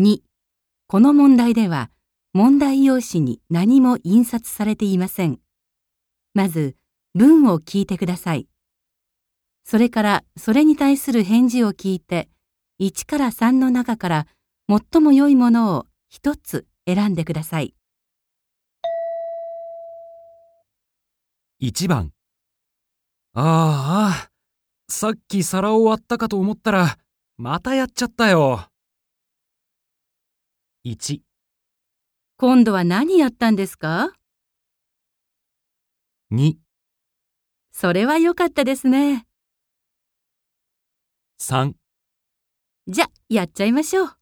2、この問題では問題用紙に何も印刷されていません。まず文を聞いてください。それからそれに対する返事を聞いて1から3の中から最も良いものを一つ選んでください。1番ああ、さっき皿を割ったかと思ったら、またやっちゃったよ。1、今度は何やったんですか？2、それは良かったですね。3じゃ、やっちゃいましょう。